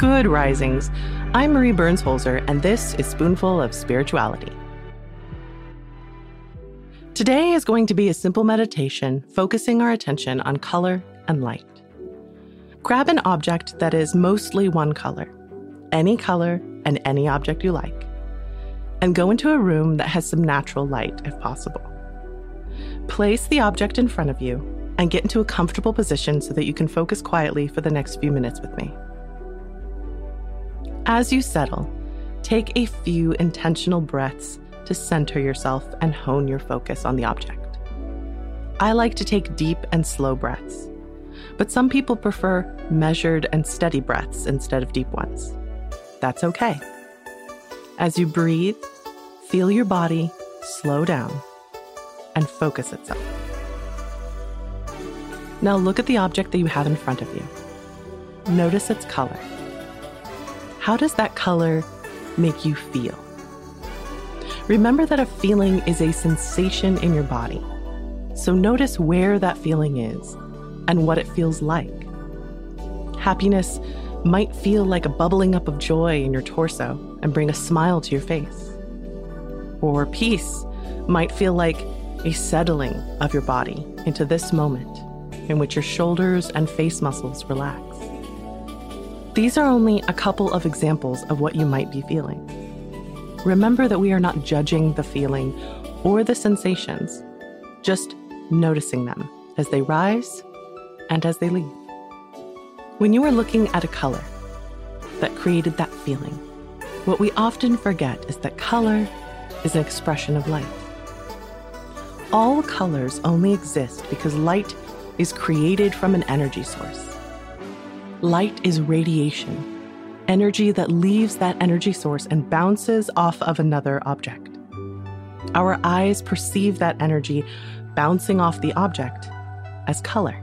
Good risings. I'm Marie Burns Holzer, and this is Spoonful of Spirituality. Today is going to be a simple meditation focusing our attention on color and light. Grab an object that is mostly one color, any color and any object you like, and go into a room that has some natural light if possible. Place the object in front of you and get into a comfortable position so that you can focus quietly for the next few minutes with me. As you settle, take a few intentional breaths to center yourself and hone your focus on the object. I like to take deep and slow breaths, but some people prefer measured and steady breaths instead of deep ones. That's okay. As you breathe, feel your body slow down and focus itself. Now look at the object that you have in front of you. Notice its color. How does that color make you feel? Remember that a feeling is a sensation in your body. So notice where that feeling is and what it feels like. Happiness might feel like a bubbling up of joy in your torso and bring a smile to your face. Or peace might feel like a settling of your body into this moment in which your shoulders and face muscles relax. These are only a couple of examples of what you might be feeling. Remember that we are not judging the feeling or the sensations, just noticing them as they rise and as they leave. When you are looking at a color that created that feeling, what we often forget is that color is an expression of light. All colors only exist because light is created from an energy source. Light is radiation, energy that leaves that energy source and bounces off of another object. Our eyes perceive that energy bouncing off the object as color.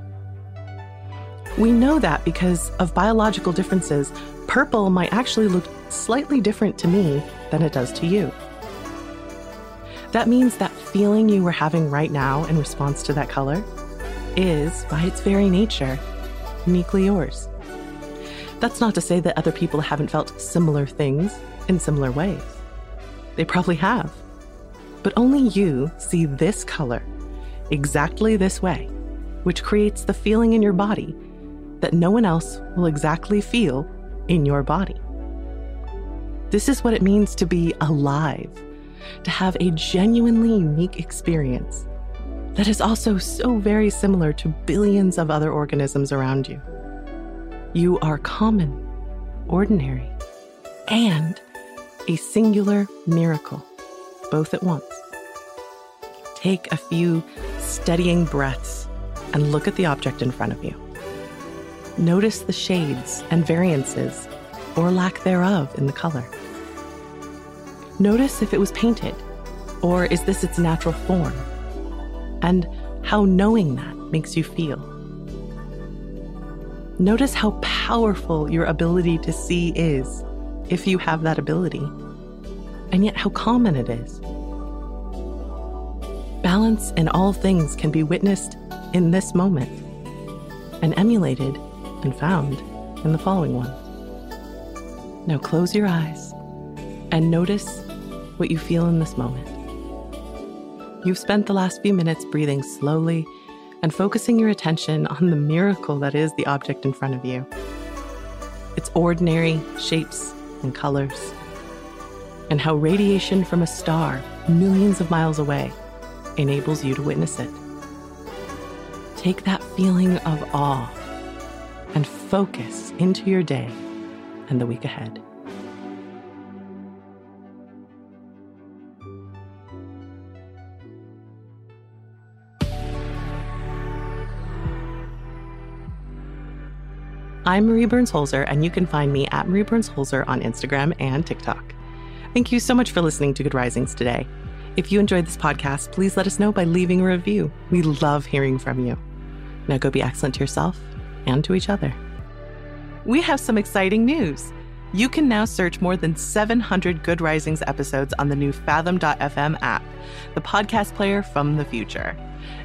We know that because of biological differences, purple might actually look slightly different to me than it does to you. That means that feeling you are having right now in response to that color is, by its very nature, uniquely yours. That's not to say that other people haven't felt similar things in similar ways. They probably have. But only you see this color exactly this way, which creates the feeling in your body that no one else will exactly feel in your body. This is what it means to be alive, to have a genuinely unique experience that is also so very similar to billions of other organisms around you. You are common, ordinary, and a singular miracle, both at once. Take a few steadying breaths and look at the object in front of you. Notice the shades and variances, or lack thereof, in the color. Notice if it was painted, or is this its natural form? And how knowing that makes you feel. Notice how powerful your ability to see is, if you have that ability, and yet how common it is. Balance in all things can be witnessed in this moment and emulated and found in the following one. Now close your eyes and notice what you feel in this moment. You've spent the last few minutes breathing slowly and focusing your attention on the miracle that is the object in front of you. Its ordinary shapes and colors, and how radiation from a star millions of miles away enables you to witness it. Take that feeling of awe and focus into your day and the week ahead. I'm Marie Burns Holzer, and you can find me at Marie Burns Holzer on Instagram and TikTok. Thank you so much for listening to Good Risings today. If you enjoyed this podcast, please let us know by leaving a review. We love hearing from you. Now go be excellent to yourself and to each other. We have some exciting news. You can now search more than 700 Good Risings episodes on the new Fathom.fm app, the podcast player from the future.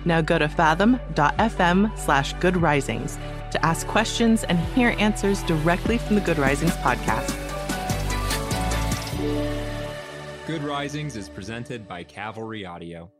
Now go to fathom.fm slash good risings to ask questions and hear answers directly from the Good Risings podcast. Good Risings is presented by Cavalry Audio.